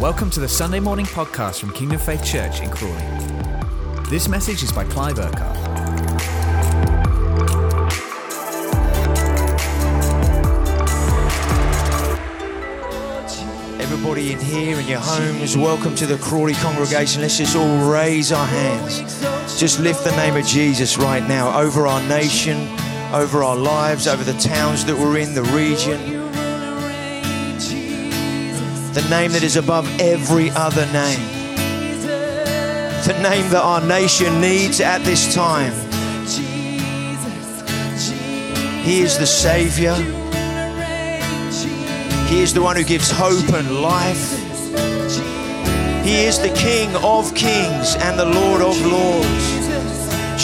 Welcome to the Sunday morning podcast from Kingdom Faith Church in Crawley. This message is by Clive Urquhart. Everybody in here in your homes, welcome to the Crawley congregation. Let's just all raise our hands. Just lift the name of Jesus right now over our nation, over our lives, over the towns that we're in, the region. The name that is above every other name. The name that our nation needs at this time. He is the Savior. He is the one who gives hope and life. He is the King of kings and the Lord of lords.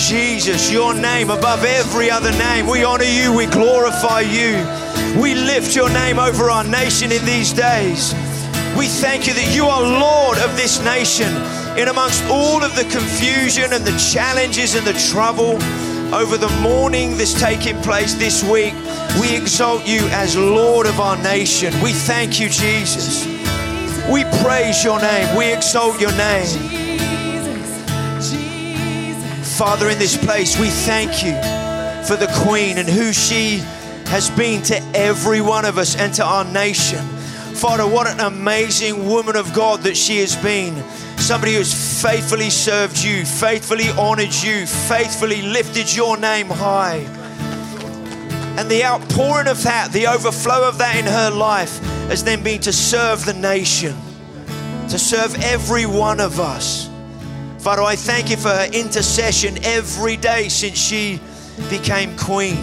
Jesus, your name above every other name. We honor you, we glorify you. We lift your name over our nation in these days. We thank you that you are Lord of this nation in amongst all of the confusion and the challenges and the trouble over the mourning that's taking place this week. We exalt you as Lord of our nation. We thank you, Jesus. We praise your name. We exalt your name. Father, in this place, we thank you for the Queen and who she has been to every one of us and to our nation. Father, what an amazing woman of God that she has been. Somebody who's faithfully served you, faithfully honored you, faithfully lifted your name high. And the outpouring of that, the overflow of that in her life, has then been to serve the nation, to serve every one of us. Father, I thank you for her intercession every day since she became queen.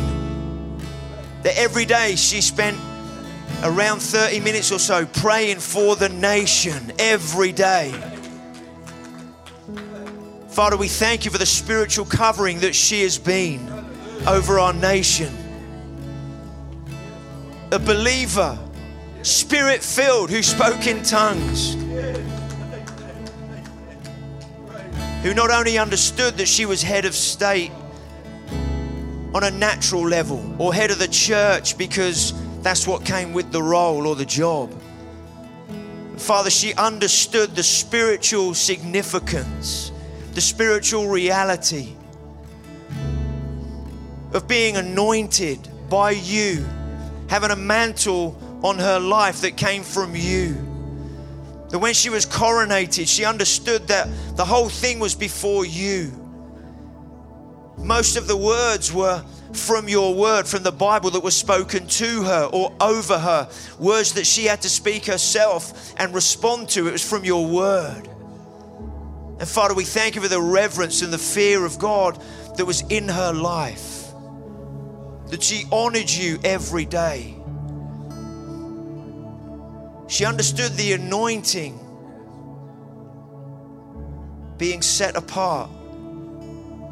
That every day she spent around 30 minutes or so praying for the nation every day. Father, we thank you for the spiritual covering that she has been over our nation. A believer, spirit filled, who spoke in tongues. Who not only understood that she was head of state on a natural level or head of the church because that's what came with the role or the job. Father, she understood the spiritual significance, the spiritual reality of being anointed by you, having a mantle on her life that came from you. That when she was coronated, she understood that the whole thing was before you. Most of the words were from your word, from the Bible that was spoken to her or over her, words that she had to speak herself and respond to. It was from your word. And Father, we thank you for the reverence and the fear of God that was in her life, that she honored you every day. She understood the anointing being set apart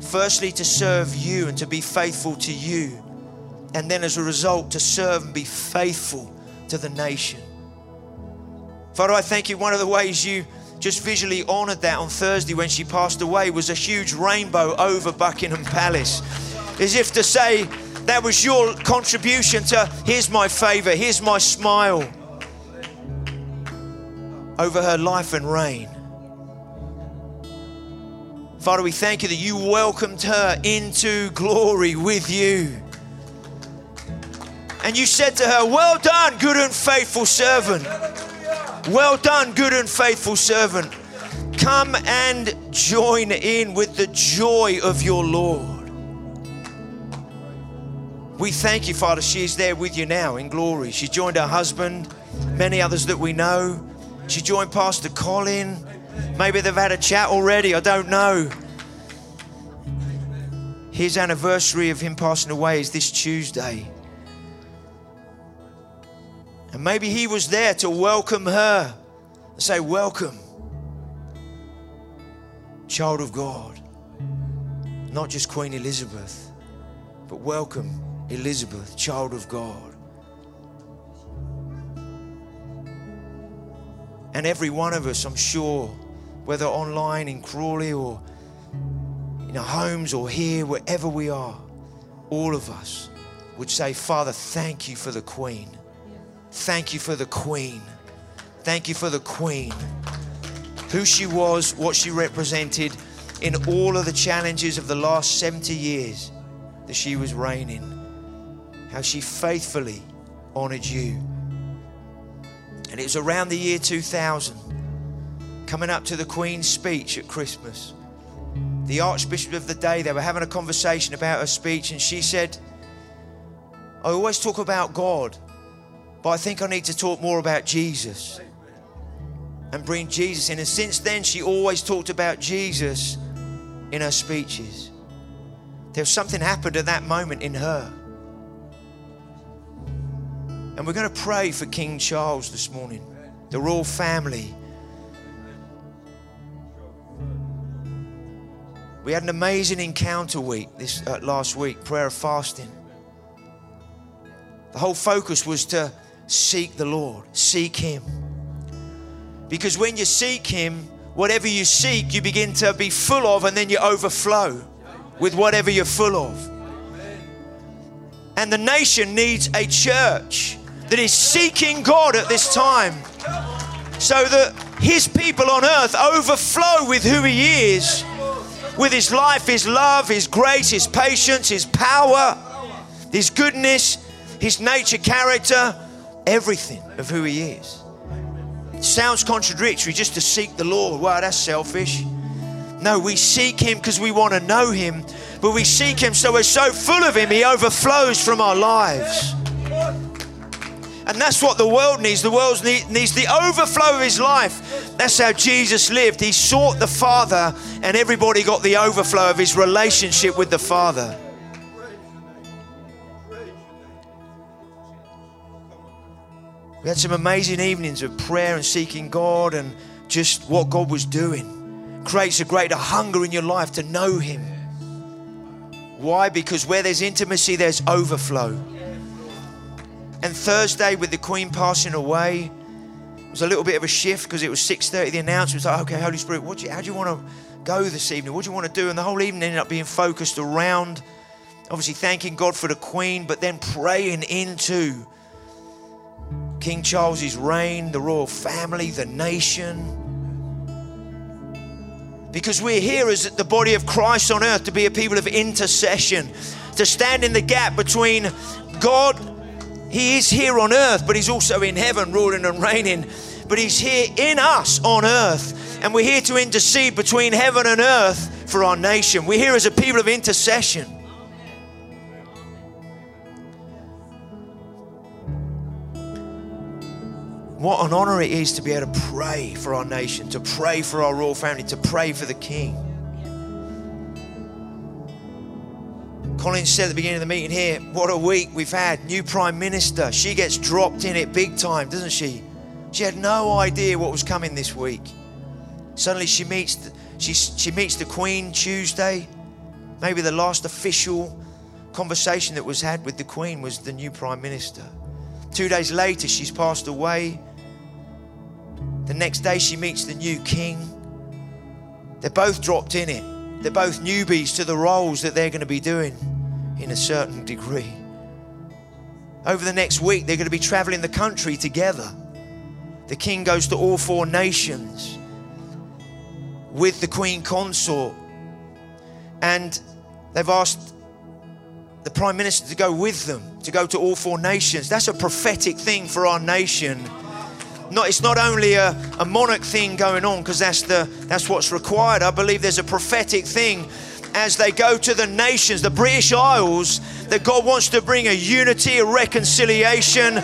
Firstly, to serve you and to be faithful to you. And then, as a result, to serve and be faithful to the nation. Father, I thank you. One of the ways you just visually honored that on Thursday when she passed away was a huge rainbow over Buckingham Palace. As if to say, that was your contribution to here's my favor, here's my smile over her life and reign. Father, we thank you that you welcomed her into glory with you. And you said to her, Well done, good and faithful servant. Well done, good and faithful servant. Come and join in with the joy of your Lord. We thank you, Father. She is there with you now in glory. She joined her husband, many others that we know. She joined Pastor Colin. Maybe they've had a chat already, I don't know. His anniversary of him passing away is this Tuesday. And maybe he was there to welcome her and say, Welcome, child of God. Not just Queen Elizabeth, but welcome, Elizabeth, child of God. And every one of us, I'm sure, whether online in Crawley or in our homes or here, wherever we are, all of us would say, Father, thank you for the Queen. Thank you for the Queen. Thank you for the Queen, who she was, what she represented in all of the challenges of the last 70 years that she was reigning, how she faithfully honored you. And it was around the year 2000, coming up to the Queen's speech at Christmas. The Archbishop of the day, they were having a conversation about her speech, and she said, I always talk about God, but I think I need to talk more about Jesus and bring Jesus in. And since then, she always talked about Jesus in her speeches. There was something happened at that moment in her. And we're going to pray for King Charles this morning, the royal family. We had an amazing encounter week this uh, last week, prayer of fasting. The whole focus was to seek the Lord, seek Him. Because when you seek Him, whatever you seek, you begin to be full of, and then you overflow with whatever you're full of. And the nation needs a church that is seeking God at this time so that His people on earth overflow with who He is, with His life, His love, His grace, His patience, His power, His goodness, His nature, character, everything of who He is. It sounds contradictory just to seek the Lord. Wow, that's selfish. No, we seek Him because we want to know Him, but we seek Him so we're so full of Him, He overflows from our lives. And that's what the world needs. The world needs the overflow of His life. That's how Jesus lived. He sought the Father, and everybody got the overflow of His relationship with the Father. We had some amazing evenings of prayer and seeking God and just what God was doing. Creates a greater hunger in your life to know Him. Why? Because where there's intimacy, there's overflow. And Thursday, with the Queen passing away, it was a little bit of a shift because it was 6:30. The announcement was like, "Okay, Holy Spirit, what do you, how do you want to go this evening? What do you want to do?" And the whole evening ended up being focused around, obviously thanking God for the Queen, but then praying into King Charles's reign, the royal family, the nation. Because we're here as the body of Christ on earth to be a people of intercession, to stand in the gap between God, He is here on earth, but He's also in heaven ruling and reigning. But He's here in us on earth, and we're here to intercede between heaven and earth for our nation. We're here as a people of intercession. What an honor it is to be able to pray for our nation, to pray for our royal family, to pray for the King. Colin said at the beginning of the meeting here, what a week we've had. New Prime Minister. She gets dropped in it big time, doesn't she? She had no idea what was coming this week. Suddenly she meets the, she, she meets the Queen Tuesday. Maybe the last official conversation that was had with the Queen was the new Prime Minister. Two days later, she's passed away. The next day, she meets the new king. They're both dropped in it. They're both newbies to the roles that they're going to be doing in a certain degree. Over the next week, they're going to be traveling the country together. The king goes to all four nations with the queen consort. And they've asked the prime minister to go with them, to go to all four nations. That's a prophetic thing for our nation not, it's not only a, a monarch thing going on because that's that's what's required. I believe there's a prophetic thing as they go to the nations, the British Isles, that God wants to bring a unity, a reconciliation,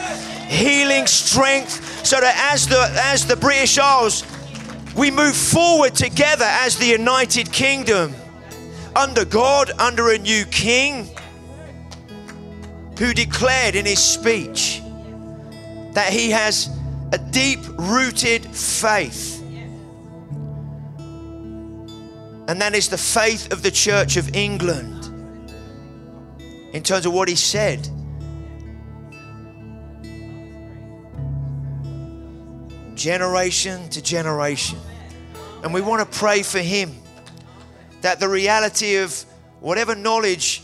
healing, strength, so that as the as the British Isles, we move forward together as the United Kingdom under God, under a new king who declared in his speech that he has a deep rooted faith. And that is the faith of the Church of England in terms of what he said. Generation to generation. And we want to pray for him that the reality of whatever knowledge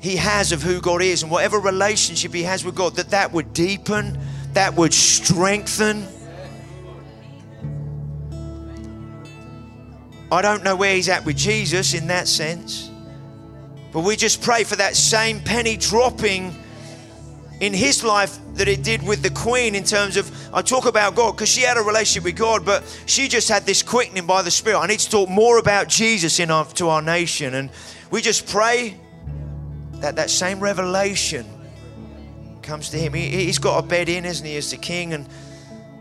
he has of who God is and whatever relationship he has with God, that that would deepen that would strengthen I don't know where he's at with Jesus in that sense. But we just pray for that same penny dropping in his life that it did with the queen in terms of I talk about God because she had a relationship with God, but she just had this quickening by the Spirit. I need to talk more about Jesus in our, to our nation, and we just pray that that same revelation comes to him. He, he's got a bed in, isn't he, as the king, and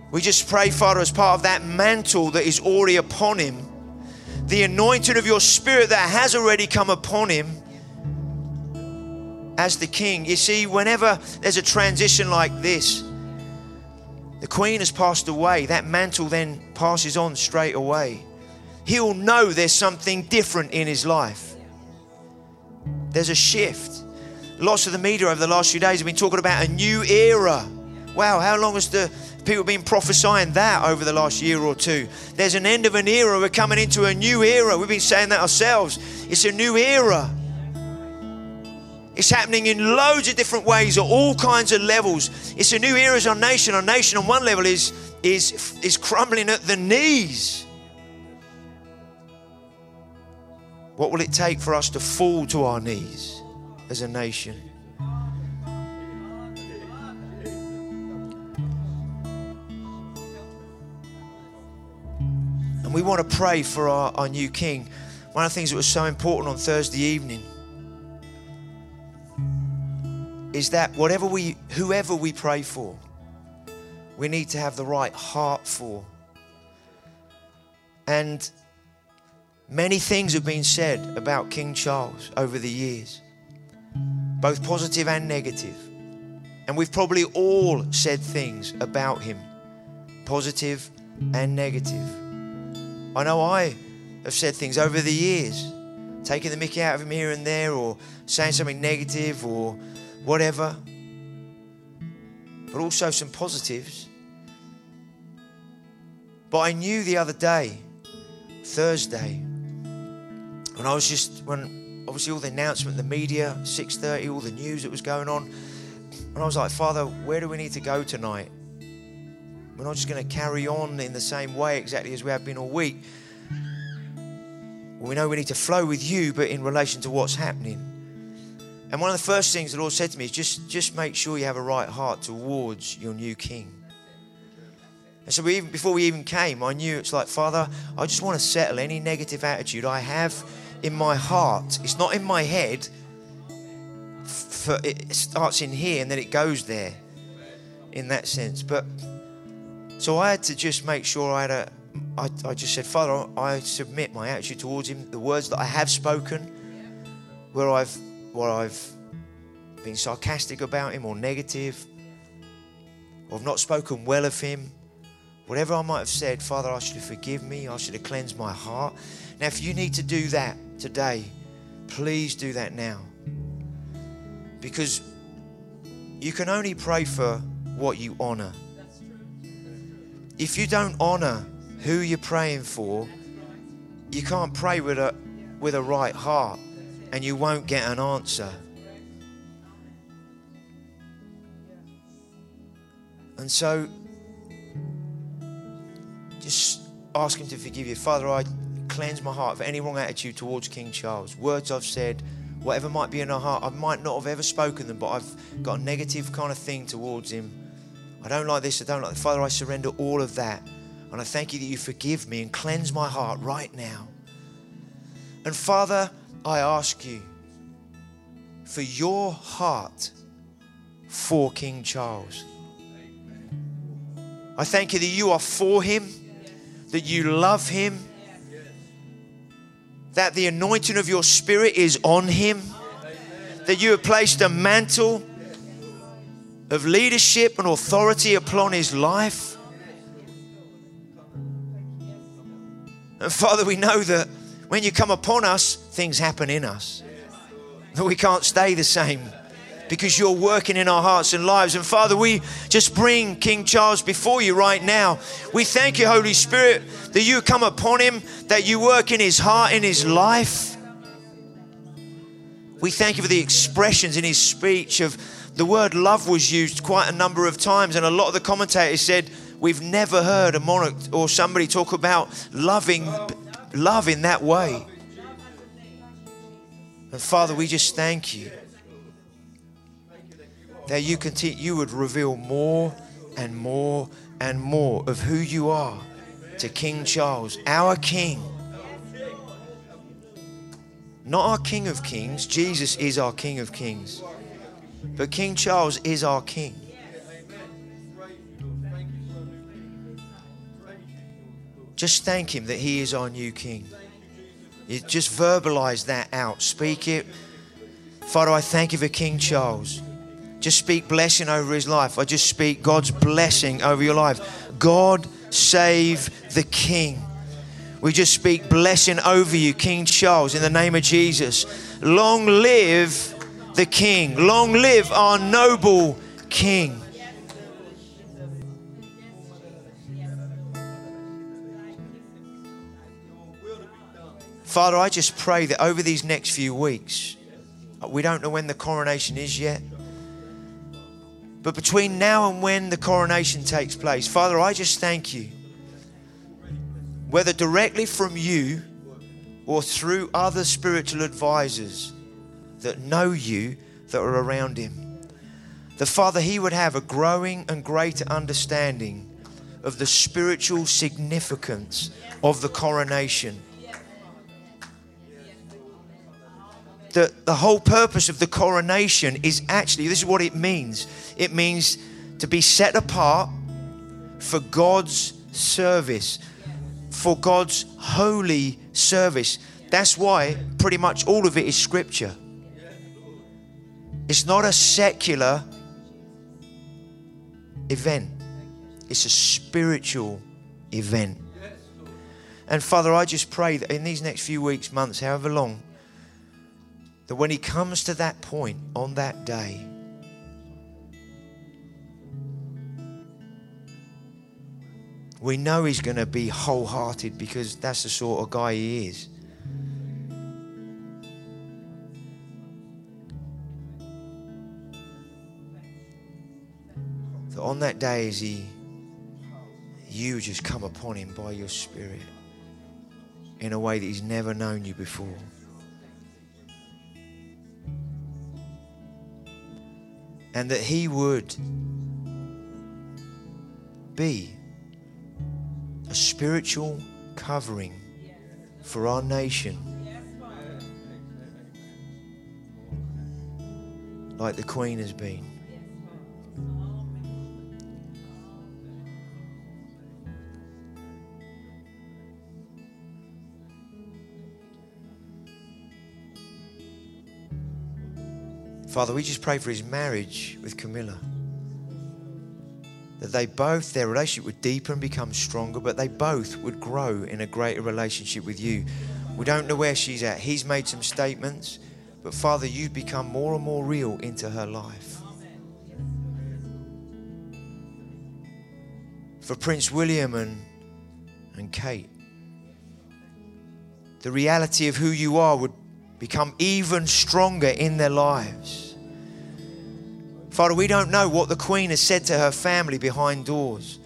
we just pray, Father, as part of that mantle that is already upon him, the anointing of your Spirit that has already come upon him as the king. You see, whenever there's a transition like this, the queen has passed away, that mantle then passes on straight away. He'll know there's something different in his life. There's a shift. Lots of the media over the last few days have been talking about a new era. Wow, how long has the people have been prophesying that over the last year or two? There's an end of an era. We're coming into a new era. We've been saying that ourselves. It's a new era. It's happening in loads of different ways at all kinds of levels. It's a new era as our nation. Our nation, on one level, is, is, is crumbling at the knees. What will it take for us to fall to our knees as a nation? We want to pray for our, our new king. One of the things that was so important on Thursday evening is that whatever we, whoever we pray for, we need to have the right heart for. And many things have been said about King Charles over the years, both positive and negative. And we've probably all said things about him, positive and negative. I know I have said things over the years, taking the mickey out of him here and there, or saying something negative, or whatever, but also some positives. But I knew the other day, Thursday, when I was just when obviously all the announcement, the media, 6:30, all the news that was going on, and I was like, Father, where do we need to go tonight? We're not just going to carry on in the same way exactly as we have been all week. We know we need to flow with you, but in relation to what's happening. And one of the first things the Lord said to me is just, just make sure you have a right heart towards your new king. And so we even, before we even came, I knew it's like, Father, I just want to settle any negative attitude I have in my heart. It's not in my head. For, it starts in here and then it goes there in that sense. But so I had to just make sure I had a, I, I just said, Father, I submit my attitude towards him, the words that I have spoken, where I've where I've been sarcastic about him or negative, or I've not spoken well of him, whatever I might have said, Father, I should have forgive me, I should have cleansed my heart. Now, if you need to do that today, please do that now. Because you can only pray for what you honor. If you don't honor who you're praying for, you can't pray with a with a right heart and you won't get an answer. And so, just ask Him to forgive you. Father, I cleanse my heart of any wrong attitude towards King Charles. Words I've said, whatever might be in our heart, I might not have ever spoken them, but I've got a negative kind of thing towards Him. I don't like this, I don't like that. Father, I surrender all of that. And I thank you that you forgive me and cleanse my heart right now. And Father, I ask you for your heart for King Charles. I thank you that you are for him, that you love him, that the anointing of your spirit is on him, that you have placed a mantle of leadership and authority upon his life. And Father, we know that when you come upon us, things happen in us. That we can't stay the same because you're working in our hearts and lives. And Father, we just bring King Charles before you right now. We thank you, Holy Spirit, that you come upon him, that you work in his heart, in his life. We thank you for the expressions in his speech of the word love was used quite a number of times, and a lot of the commentators said, We've never heard a monarch or somebody talk about loving love in that way. And Father, we just thank you that you continue, you would reveal more and more and more of who you are to King Charles, our King. Not our King of Kings, Jesus is our King of Kings. But King Charles is our King. Just thank Him that He is our new King. You just verbalize that out, speak it. Father, I thank you for King Charles. Just speak blessing over his life. I just speak God's blessing over your life. God save the King. We just speak blessing over you, King Charles, in the name of Jesus. Long live the King. Long live our noble King. Father, I just pray that over these next few weeks, uh, we don't know when the coronation is yet. But between now and when the coronation takes place, Father, I just thank you. Whether directly from you or through other spiritual advisors that know you that are around him, the Father, he would have a growing and greater understanding of the spiritual significance of the coronation that the whole purpose of the coronation is actually this is what it means it means to be set apart for God's service, for God's holy service. That's why pretty much all of it is scripture. It's not a secular event, it's a spiritual event. And Father, I just pray that in these next few weeks, months, however long, that when he comes to that point on that day, we know he's going to be wholehearted because that's the sort of guy he is. On that day, as he, you just come upon him by your Spirit in a way that he's never known you before. and that He would be a spiritual covering for our nation. Like the Queen has been. Father, we just pray for his marriage with Camilla. That they both, their relationship would deepen and become stronger, but they both would grow in a greater relationship with you. We don't know where she's at. He's made some statements, but Father, you've become more and more real into her life. For Prince William and, and Kate, the reality of who you are would become even stronger in their lives. Father, we don't know what the Queen has said to her family behind doors.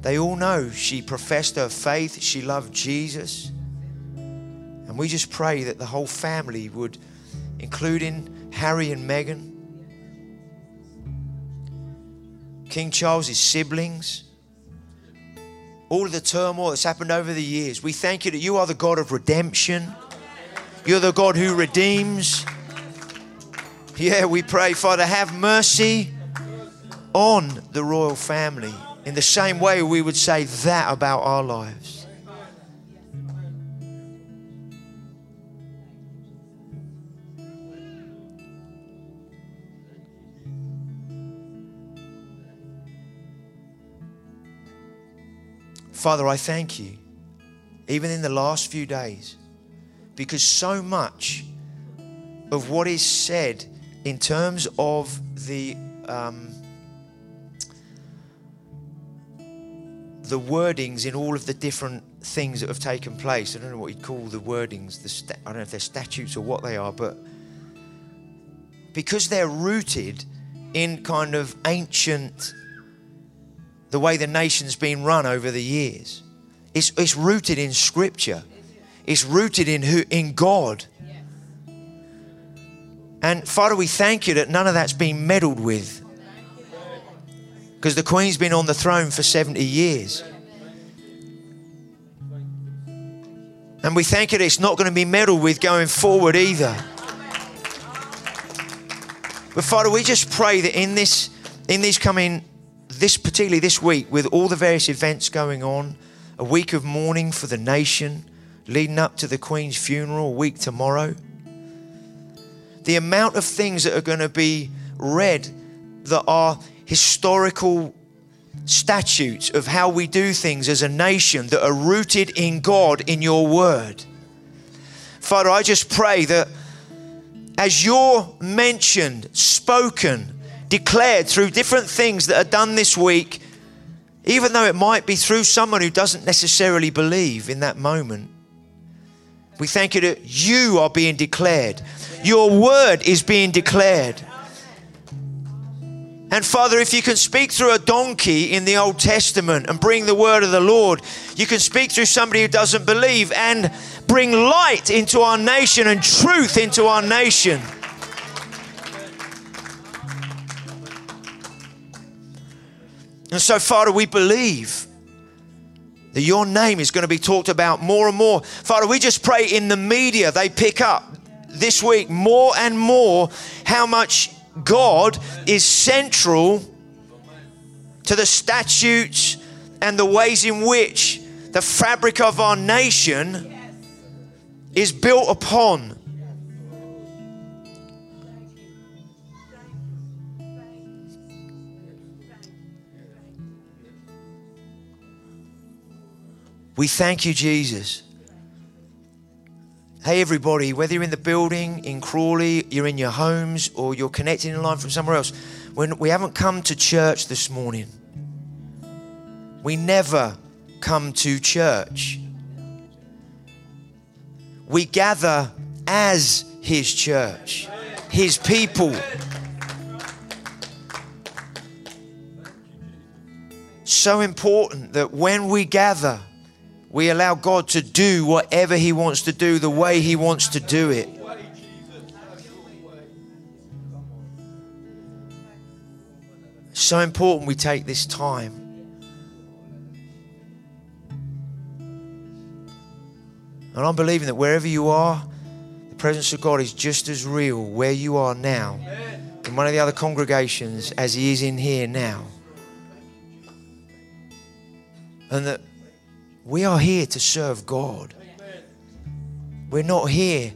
They all know she professed her faith, she loved Jesus. And we just pray that the whole family would, including Harry and Meghan, King Charles's siblings, all of the turmoil that's happened over the years, we thank you that you are the God of redemption. You're the God who redeems. Yeah, we pray, Father, have mercy on the royal family. In the same way, we would say that about our lives. Father, I thank you, even in the last few days because so much of what is said in terms of the um, the wordings in all of the different things that have taken place. I don't know what you'd call the wordings. The sta- I don't know if they're statutes or what they are, but because they're rooted in kind of ancient, the way the nation's been run over the years, it's, it's rooted in Scripture. It's rooted in who in God. And Father, we thank you that none of that's been meddled with. Because the Queen's been on the throne for 70 years. And we thank you that it's not going to be meddled with going forward either. But Father, we just pray that in this, in these coming, this particularly this week, with all the various events going on, a week of mourning for the nation, leading up to the Queen's funeral, a week tomorrow. The amount of things that are going to be read that are historical statutes of how we do things as a nation that are rooted in God, in your word. Father, I just pray that as you're mentioned, spoken, declared through different things that are done this week, even though it might be through someone who doesn't necessarily believe in that moment, we thank you that you are being declared. Your word is being declared. And Father, if you can speak through a donkey in the Old Testament and bring the word of the Lord, you can speak through somebody who doesn't believe and bring light into our nation and truth into our nation. And so, Father, we believe that your name is going to be talked about more and more. Father, we just pray in the media they pick up this week more and more how much God is central to the statutes and the ways in which the fabric of our nation is built upon. We thank you, Jesus. Hey, everybody, whether you're in the building, in Crawley, you're in your homes, or you're connected in line from somewhere else, when we haven't come to church this morning, we never come to church. We gather as His church, His people. So important that when we gather, we allow God to do whatever He wants to do the way He wants to do it. So important we take this time. And I'm believing that wherever you are, the presence of God is just as real where you are now in one of the other congregations as He is in here now. And that we are here to serve God. We're not here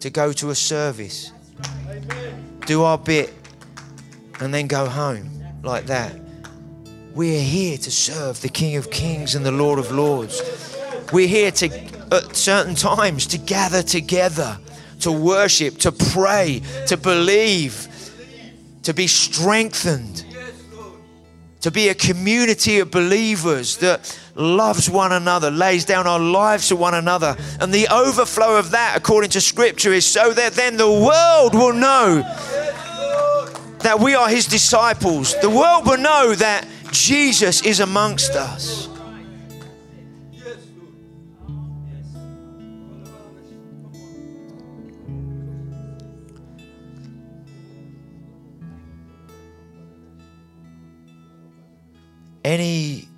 to go to a service, do our bit, and then go home like that. We're here to serve the King of Kings and the Lord of Lords. We're here to, at certain times, to gather together, to worship, to pray, to believe, to be strengthened, to be a community of believers that loves one another, lays down our lives for one another. And the overflow of that, according to Scripture, is so that then the world will know that we are His disciples. The world will know that Jesus is amongst us. Any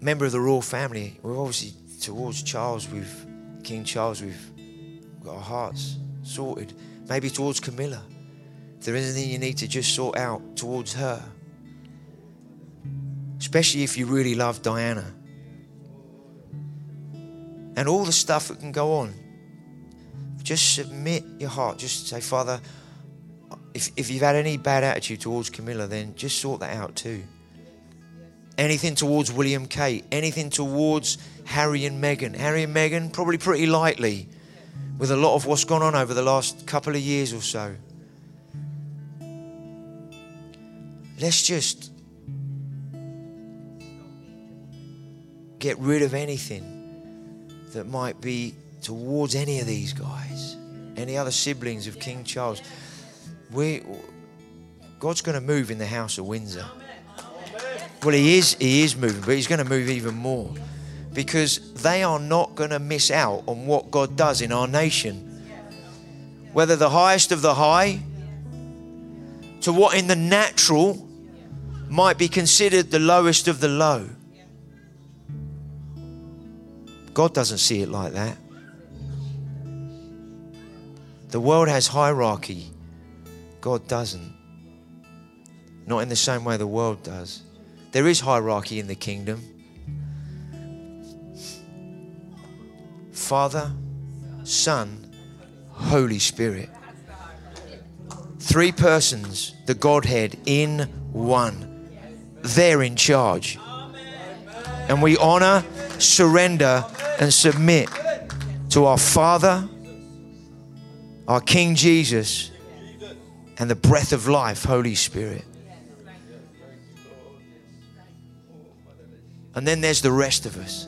member of the royal family, we're obviously towards Charles, we've King Charles, we've got our hearts sorted. Maybe towards Camilla. If there is anything you need to just sort out towards her, especially if you really love Diana. And all the stuff that can go on. Just submit your heart. Just say, Father, if, if you've had any bad attitude towards Camilla, then just sort that out too anything towards William Kate, anything towards Harry and Meghan. Harry and Meghan, probably pretty lightly, with a lot of what's gone on over the last couple of years or so. Let's just get rid of anything that might be towards any of these guys, any other siblings of King Charles. We, God's going to move in the house of Windsor. Well, he is, he is moving, but he's going to move even more. because they are not going to miss out on what God does in our nation. Whether the highest of the high to what in the natural might be considered the lowest of the low. God doesn't see it like that. The world has hierarchy, God doesn't. Not in the same way the world does. There is hierarchy in the kingdom. Father, Son, Holy Spirit. Three persons, the Godhead in one. They're in charge. And we honor, surrender, and submit to our Father, our King Jesus, and the breath of life, Holy Spirit. And then there's the rest of us.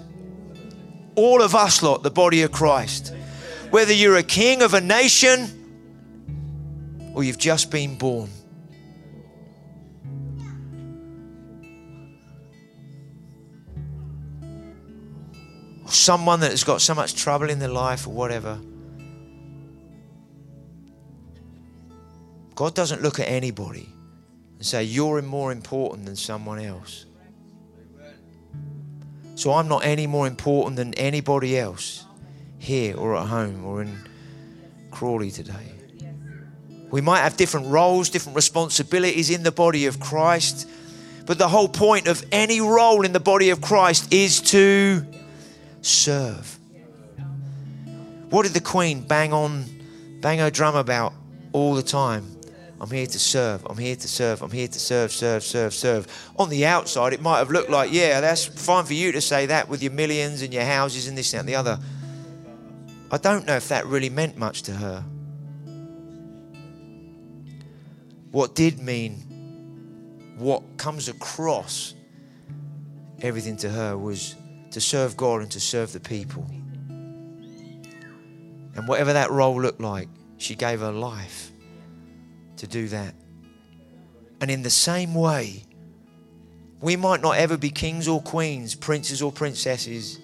All of us, lot, the body of Christ. Whether you're a king of a nation or you've just been born. Or someone that has got so much trouble in their life or whatever. God doesn't look at anybody and say, You're more important than someone else. So I'm not any more important than anybody else here or at home or in Crawley today. We might have different roles, different responsibilities in the body of Christ, but the whole point of any role in the body of Christ is to serve. What did the Queen bang on, bang her drum about all the time? I'm here to serve. I'm here to serve. I'm here to serve, serve, serve, serve. On the outside, it might have looked like, yeah, that's fine for you to say that with your millions and your houses and this and the other. I don't know if that really meant much to her. What did mean, what comes across everything to her was to serve God and to serve the people. And whatever that role looked like, she gave her life to do that. And in the same way, we might not ever be kings or queens, princes or princesses,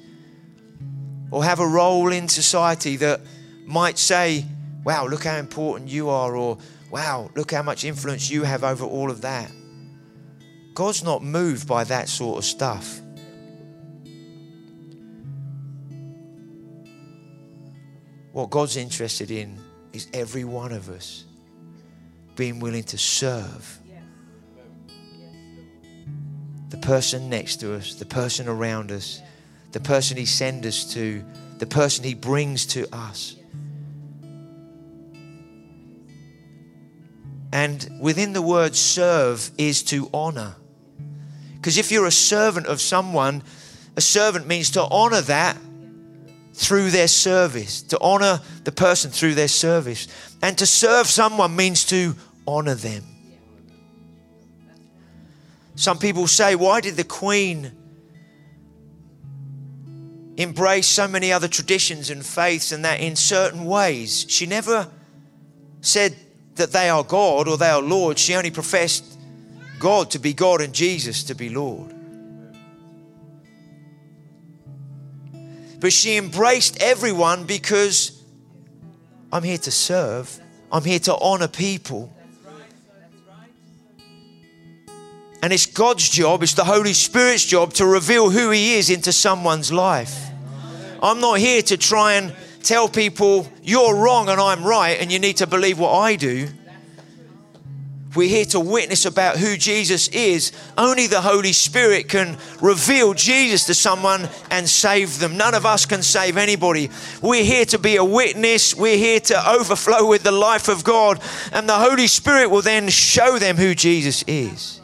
or have a role in society that might say, wow, look how important you are, or wow, look how much influence you have over all of that. God's not moved by that sort of stuff. What God's interested in is every one of us being willing to serve the person next to us, the person around us, the person He sends us to, the person He brings to us. And within the word serve is to honor. Because if you're a servant of someone, a servant means to honor that through their service, to honor the person through their service. And to serve someone means to honor them. Some people say, why did the Queen embrace so many other traditions and faiths and that in certain ways? She never said that they are God or they are Lord. She only professed God to be God and Jesus to be Lord. But she embraced everyone because I'm here to serve, I'm here to honor people. And it's God's job, it's the Holy Spirit's job to reveal who He is into someone's life. I'm not here to try and tell people you're wrong and I'm right and you need to believe what I do. We're here to witness about who Jesus is. Only the Holy Spirit can reveal Jesus to someone and save them. None of us can save anybody. We're here to be a witness. We're here to overflow with the life of God. And the Holy Spirit will then show them who Jesus is.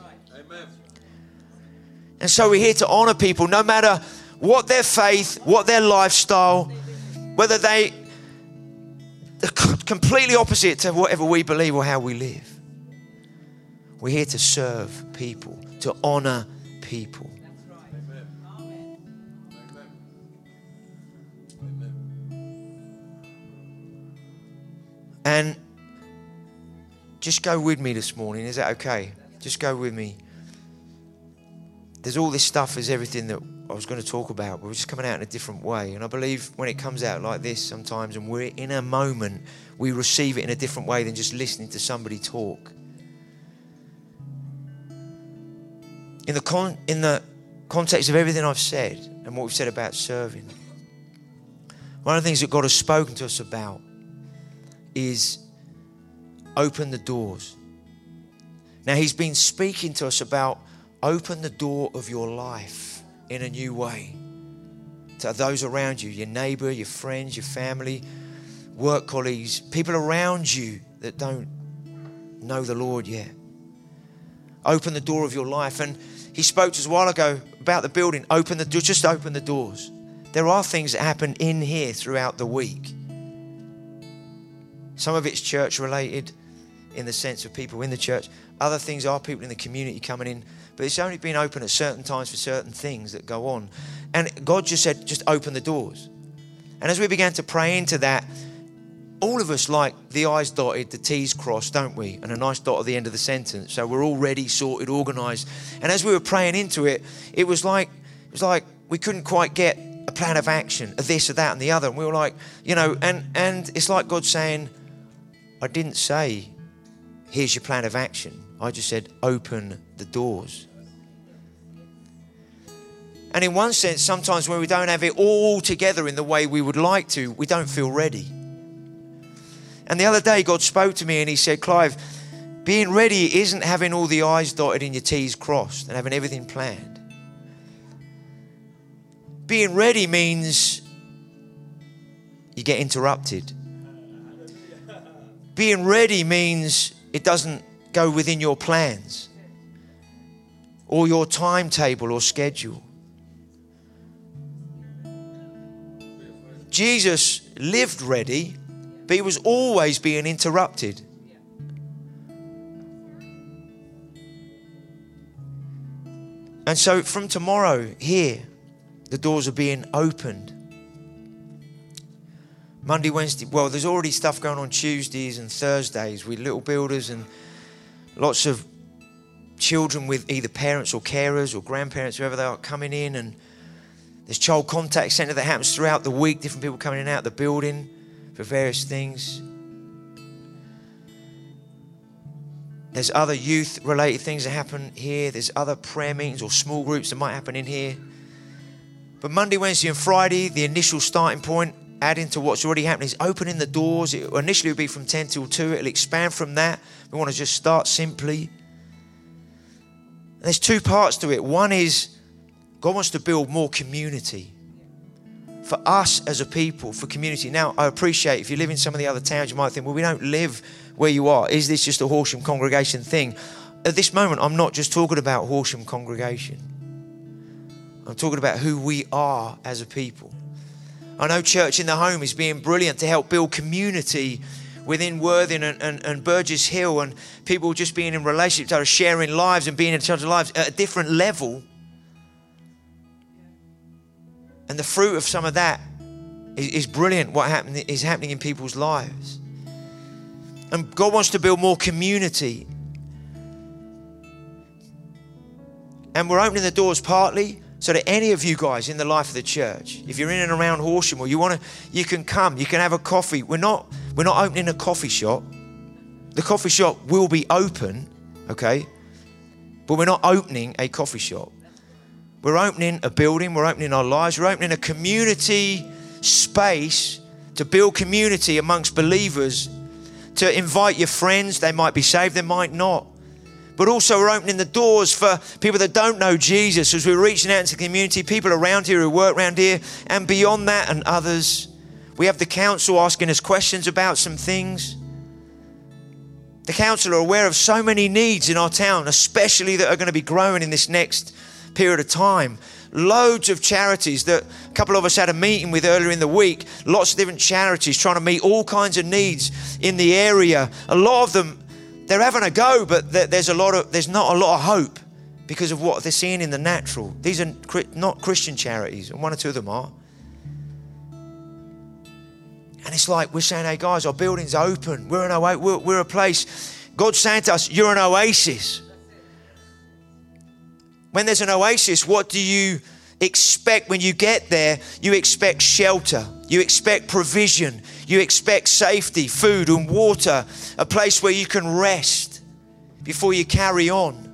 And so we're here to honor people no matter what their faith, what their lifestyle, whether they are completely opposite to whatever we believe or how we live. We're here to serve people, to honor people. And just go with me this morning. Is that okay? Just go with me there's all this stuff is everything that I was going to talk about, but we're just coming out in a different way. And I believe when it comes out like this sometimes and we're in a moment, we receive it in a different way than just listening to somebody talk. In the, con- in the context of everything I've said and what we've said about serving, one of the things that God has spoken to us about is open the doors. Now, He's been speaking to us about open the door of your life in a new way to those around you your neighbor, your friends, your family, work colleagues, people around you that don't know the Lord yet. Open the door of your life. And He spoke to us a while ago about the building. Open the door, just open the doors. There are things that happen in here throughout the week. Some of it's church related in the sense of people in the church. Other things are people in the community coming in but it's only been open at certain times for certain things that go on. And God just said, just open the doors. And as we began to pray into that, all of us like the I's dotted, the T's crossed, don't we? And a nice dot at the end of the sentence. So we're all ready, sorted, organized. And as we were praying into it, it was like it was like we couldn't quite get a plan of action, of this, or that, and the other. And we were like, you know, and and it's like God saying, I didn't say, here's your plan of action. I just said, open the doors. And in one sense, sometimes when we don't have it all together in the way we would like to, we don't feel ready. And the other day, God spoke to me and He said, Clive, being ready isn't having all the I's dotted and your T's crossed and having everything planned. Being ready means you get interrupted. Being ready means it doesn't go within your plans or your timetable or schedule. Jesus lived ready, but he was always being interrupted. And so from tomorrow, here, the doors are being opened. Monday, Wednesday, well, there's already stuff going on Tuesdays and Thursdays with little builders and lots of children with either parents or carers or grandparents, whoever they are, coming in. And there's child contact centre that happens throughout the week, different people coming in and out of the building for various things. There's other youth related things that happen here. There's other prayer meetings or small groups that might happen in here. But Monday, Wednesday, and Friday, the initial starting point, adding to what's already happening, is opening the doors. It initially would be from 10 till 2. It'll expand from that. We want to just start simply. And there's two parts to it. One is God wants to build more community for us as a people, for community. Now, I appreciate if you live in some of the other towns, you might think, well, we don't live where you are. Is this just a Horsham congregation thing? At this moment, I'm not just talking about Horsham congregation. I'm talking about who we are as a people. I know Church in the Home is being brilliant to help build community within Worthing and, and, and, Burgess Hill and people just being in relationships, are sharing lives and being in each other's lives at a different level. And the fruit of some of that is, is brilliant, what happen, is happening in people's lives. And God wants to build more community. And we're opening the doors partly so to any of you guys in the life of the church, if you're in and around Horsham or you want to, you can come, you can have a coffee. We're not, we're not opening a coffee shop. The coffee shop will be open, okay? But we're not opening a coffee shop. We're opening a building, we're opening our lives, we're opening a community space to build community amongst believers, to invite your friends. They might be saved, they might not. But also, we're opening the doors for people that don't know Jesus as we're reaching out into the community, people around here who work around here, and beyond that, and others. We have the council asking us questions about some things. The council are aware of so many needs in our town, especially that are going to be growing in this next period of time. Loads of charities that a couple of us had a meeting with earlier in the week. Lots of different charities trying to meet all kinds of needs in the area. A lot of them, they're having a go, but there's a lot of there's not a lot of hope because of what they're seeing in the natural. These are not Christian charities, and one or two of them are. And it's like we're saying, hey guys, our building's open. We're an we're, we're a place. God's saying to us, you're an oasis. When there's an oasis, what do you expect when you get there, you expect shelter, you expect provision, you expect safety, food and water, a place where you can rest before you carry on.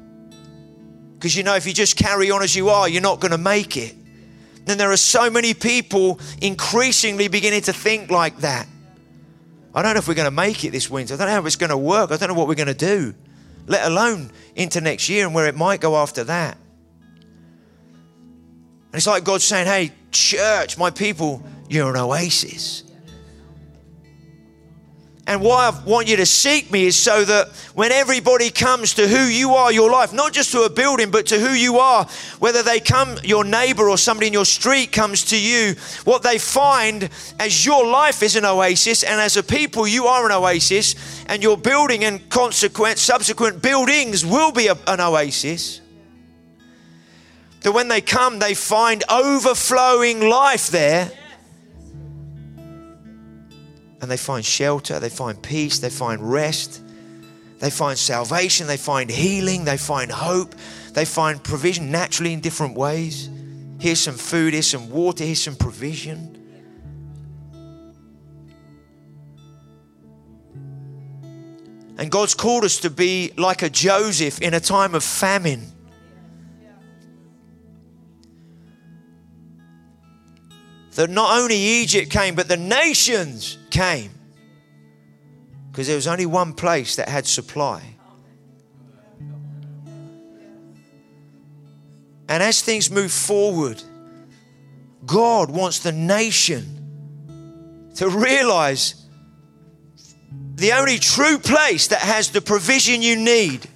Because you know, if you just carry on as you are, you're not going to make it. Then there are so many people increasingly beginning to think like that. I don't know if we're going to make it this winter. I don't know how it's going to work. I don't know what we're going to do, let alone into next year and where it might go after that. And it's like God saying, Hey, church, my people, you're an oasis. And why I want you to seek me is so that when everybody comes to who you are, your life, not just to a building, but to who you are, whether they come, your neighbor or somebody in your street comes to you, what they find as your life is an oasis, and as a people, you are an oasis, and your building and consequent, subsequent buildings will be a, an oasis. That when they come, they find overflowing life there and they find shelter, they find peace, they find rest, they find salvation, they find healing, they find hope, they find provision naturally in different ways. Here's some food, here's some water, here's some provision. And God's called us to be like a Joseph in a time of famine. That not only Egypt came, but the nations came because there was only one place that had supply. And as things move forward, God wants the nation to realize the only true place that has the provision you need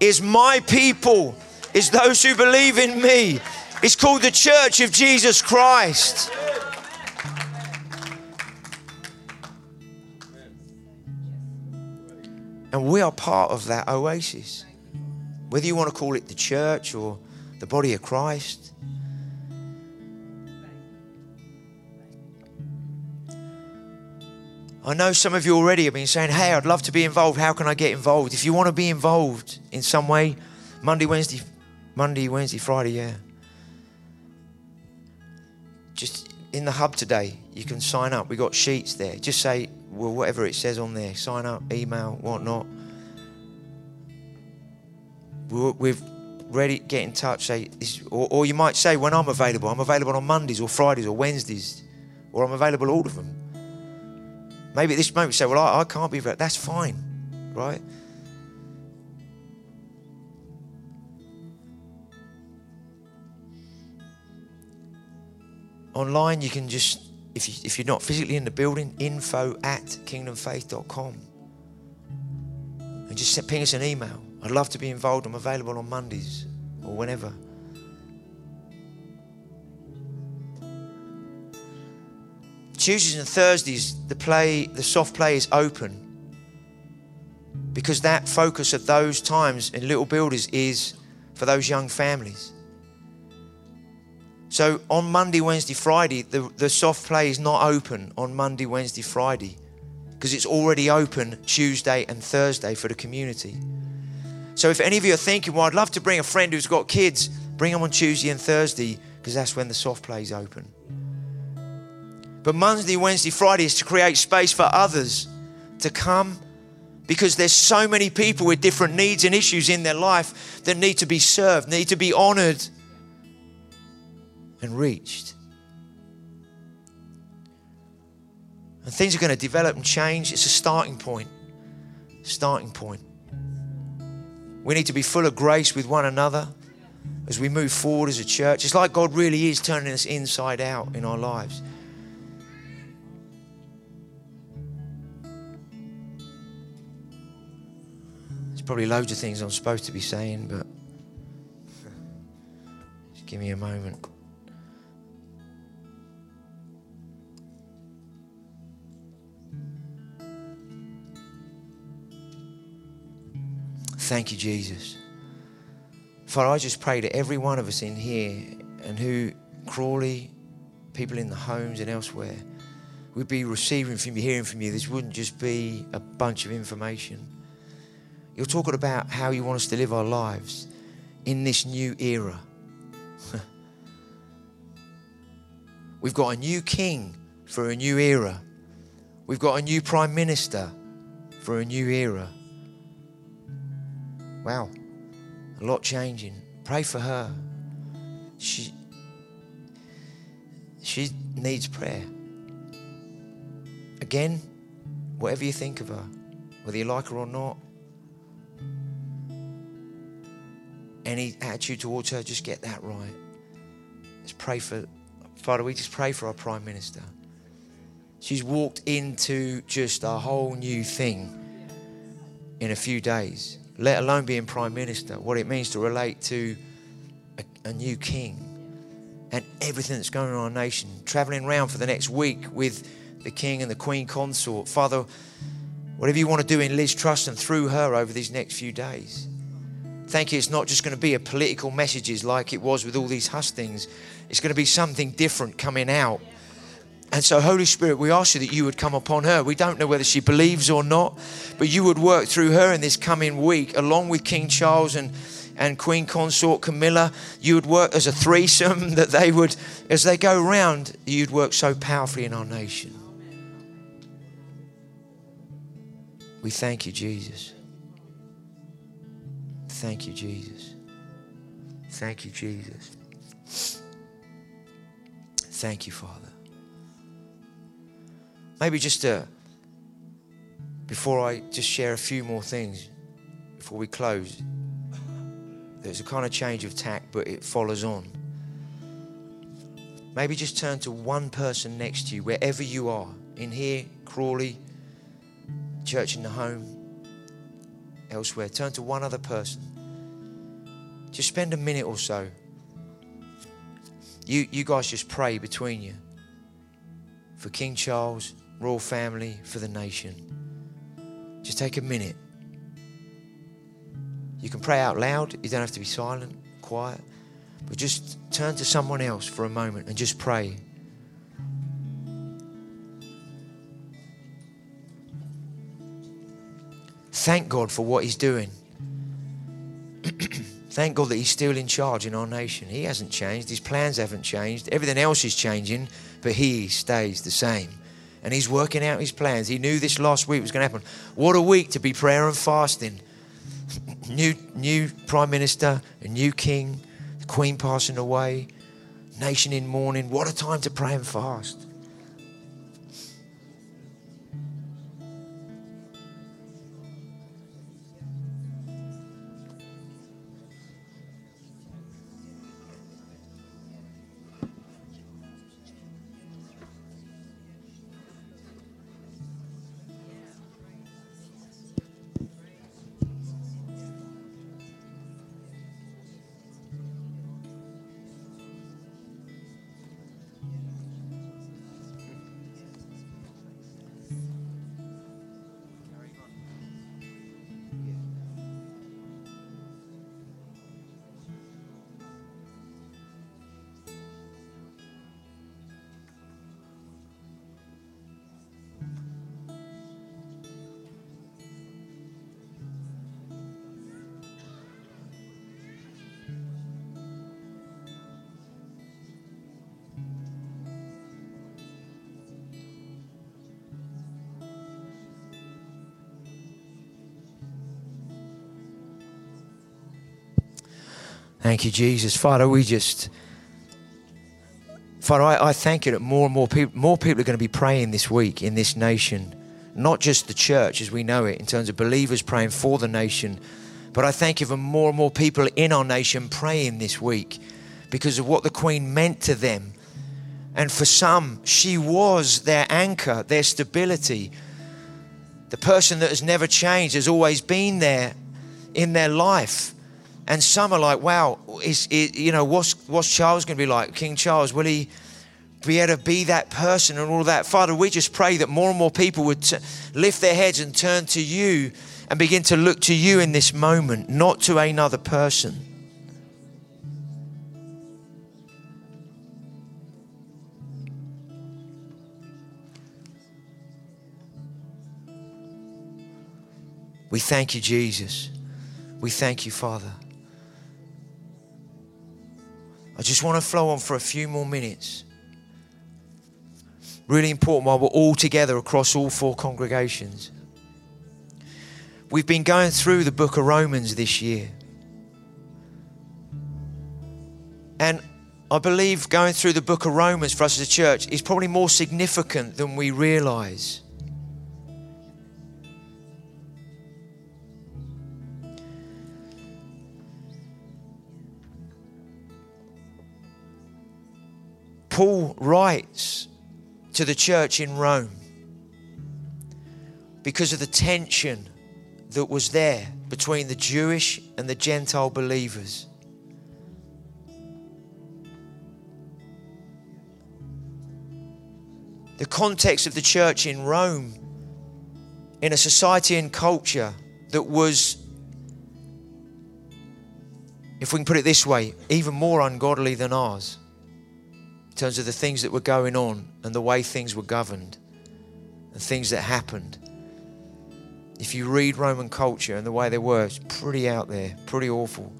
is my people, is those who believe in me. It's called the Church of Jesus Christ. And we are part of that oasis. Whether you want to call it the church or the body of Christ. I know some of you already have been saying, Hey, I'd love to be involved. How can I get involved? If you want to be involved in some way, Monday, Wednesday, Monday, Wednesday, Friday, yeah. Just in the hub today, you can sign up. We got sheets there. Just say, well, whatever it says on there, sign up, email, whatnot. We've ready, get in touch. Say, or, or you might say, when I'm available, I'm available on Mondays or Fridays or Wednesdays, or I'm available all of them. Maybe at this moment you say, well, I, I can't be. That's fine, right? Online, you can just if, you, if you're not physically in the building, info at kingdomfaith.com. And just ping us an email. I'd love to be involved. I'm available on Mondays or whenever. Tuesdays and Thursdays, the play, the soft play is open. Because that focus of those times in Little Builders is for those young families. So on Monday, Wednesday, Friday, the, the soft play is not open on Monday, Wednesday, Friday because it's already open Tuesday and Thursday for the community. So if any of you are thinking, well, I'd love to bring a friend who's got kids, bring them on Tuesday and Thursday because that's when the soft play is open. But Monday, Wednesday, Friday is to create space for others to come because there's so many people with different needs and issues in their life that need to be served, need to be honored and reached. And things are going to develop and change. It's a starting point. Starting point. We need to be full of grace with one another as we move forward as a church. It's like God really is turning us inside out in our lives. There's probably loads of things I'm supposed to be saying, but just give me a moment. Thank you, Jesus. Father, I just pray to every one of us in here and who, Crawley, people in the homes and elsewhere, would be receiving from you, hearing from you. This wouldn't just be a bunch of information. You're talking about how you want us to live our lives in this new era. We've got a new king for a new era. We've got a new prime minister for a new era. Wow, a lot changing. Pray for her. She, she needs prayer. Again, whatever you think of her, whether you like her or not, any attitude towards her, just get that right. Let's pray for, Father, we just pray for our Prime Minister. She's walked into just a whole new thing in a few days, let alone being Prime Minister, what it means to relate to a, a new king and everything that's going on in our nation. Traveling around for the next week with the King and the Queen Consort. Father, whatever you want to do in Liz Truss and through her over these next few days. Thank you. It's not just going to be a political messages like it was with all these hustings. It's going to be something different coming out. And so, Holy Spirit, we ask you that you would come upon her. We don't know whether she believes or not, but you would work through her in this coming week, along with King Charles and, and Queen Consort Camilla. You would work as a threesome, that they would, as they go around, you'd work so powerfully in our nation. We thank you, Jesus. Thank you, Jesus. Thank you, Jesus. Thank you, Father. Maybe just to, before I just share a few more things, before we close, there's a kind of change of tack, but it follows on. Maybe just turn to one person next to you, wherever you are, in here, Crawley, church in the home, elsewhere. Turn to one other person. Just spend a minute or so. You, you guys just pray between you for King Charles, royal family, for the nation. Just take a minute. You can pray out loud. You don't have to be silent, quiet. But just turn to someone else for a moment and just pray. Thank God for what He's doing. Thank God that He's still in charge in our nation. He hasn't changed, His plans haven't changed. Everything else is changing, but He stays the same. And He's working out His plans. He knew this last week was going to happen. What a week to be prayer and fasting. new, new Prime Minister, a new King, the Queen passing away, nation in mourning. What a time to pray and fast. Thank you, Jesus. Father, we just, Father, I, I thank you that more and more people, more people are going to be praying this week in this nation. Not just the church as we know it, in terms of believers praying for the nation, but I thank you for more and more people in our nation praying this week because of what the Queen meant to them. And for some, she was their anchor, their stability. The person that has never changed has always been there in their life. And some are like, wow, is, is you know, what's, what's Charles going to be like? King Charles, will he be able to be that person and all that? Father, we just pray that more and more people would t- lift their heads and turn to you and begin to look to you in this moment, not to another person. We thank you, Jesus. We thank you, Father. I just want to flow on for a few more minutes. Really important while we're all together across all four congregations. We've been going through the book of Romans this year. And I believe going through the book of Romans for us as a church is probably more significant than we realize. Paul writes to the church in Rome because of the tension that was there between the Jewish and the Gentile believers. The context of the church in Rome, in a society and culture that was, if we can put it this way, even more ungodly than ours in terms of the things that were going on and the way things were governed and things that happened. If you read Roman culture and the way they were, it's pretty out there, pretty awful.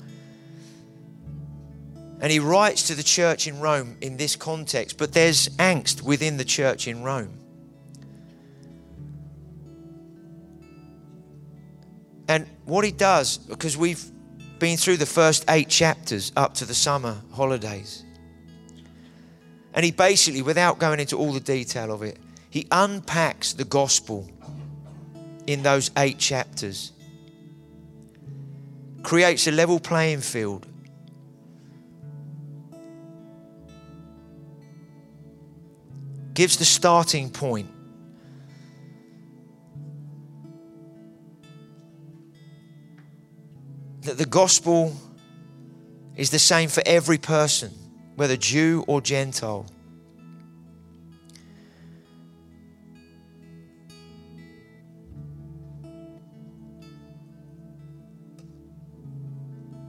And he writes to the church in Rome in this context, but there's angst within the church in Rome. And what he does, because we've been through the first eight chapters up to the summer holidays, and he basically, without going into all the detail of it, he unpacks the gospel in those eight chapters, creates a level playing field. Gives the starting point. That the gospel is the same for every person whether Jew or Gentile.